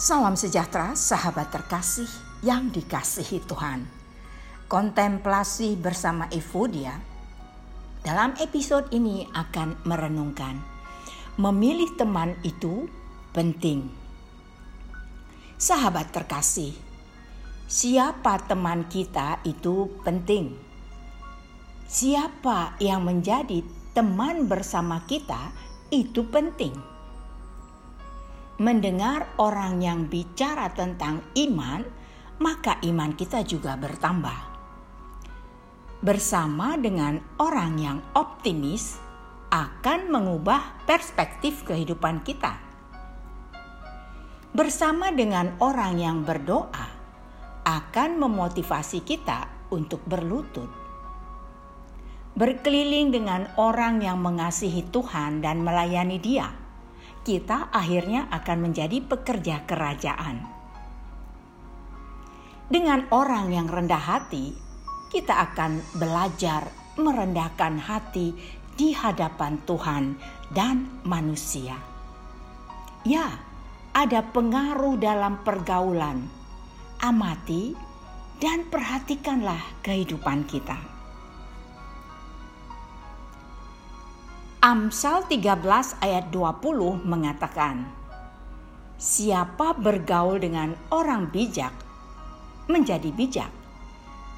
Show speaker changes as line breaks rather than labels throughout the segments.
Salam sejahtera, sahabat terkasih yang dikasihi Tuhan. Kontemplasi bersama Evodia dalam episode ini akan merenungkan memilih teman itu penting. Sahabat terkasih, siapa teman kita itu penting. Siapa yang menjadi teman bersama kita itu penting mendengar orang yang bicara tentang iman, maka iman kita juga bertambah. Bersama dengan orang yang optimis akan mengubah perspektif kehidupan kita. Bersama dengan orang yang berdoa akan memotivasi kita untuk berlutut. Berkeliling dengan orang yang mengasihi Tuhan dan melayani Dia kita akhirnya akan menjadi pekerja kerajaan. Dengan orang yang rendah hati, kita akan belajar merendahkan hati di hadapan Tuhan dan manusia. Ya, ada pengaruh dalam pergaulan. Amati dan perhatikanlah kehidupan kita. Amsal 13 ayat 20 mengatakan, Siapa bergaul dengan orang bijak menjadi bijak,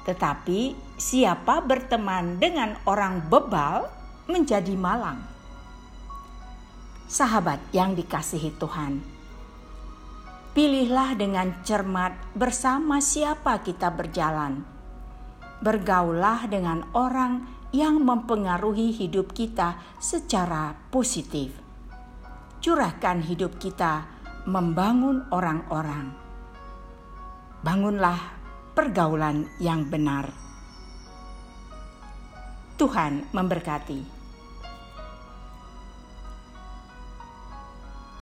tetapi siapa berteman dengan orang bebal menjadi malang. Sahabat yang dikasihi Tuhan, pilihlah dengan cermat bersama siapa kita berjalan. Bergaulah dengan orang yang mempengaruhi hidup kita secara positif. Curahkan hidup kita membangun orang-orang. Bangunlah pergaulan yang benar. Tuhan memberkati.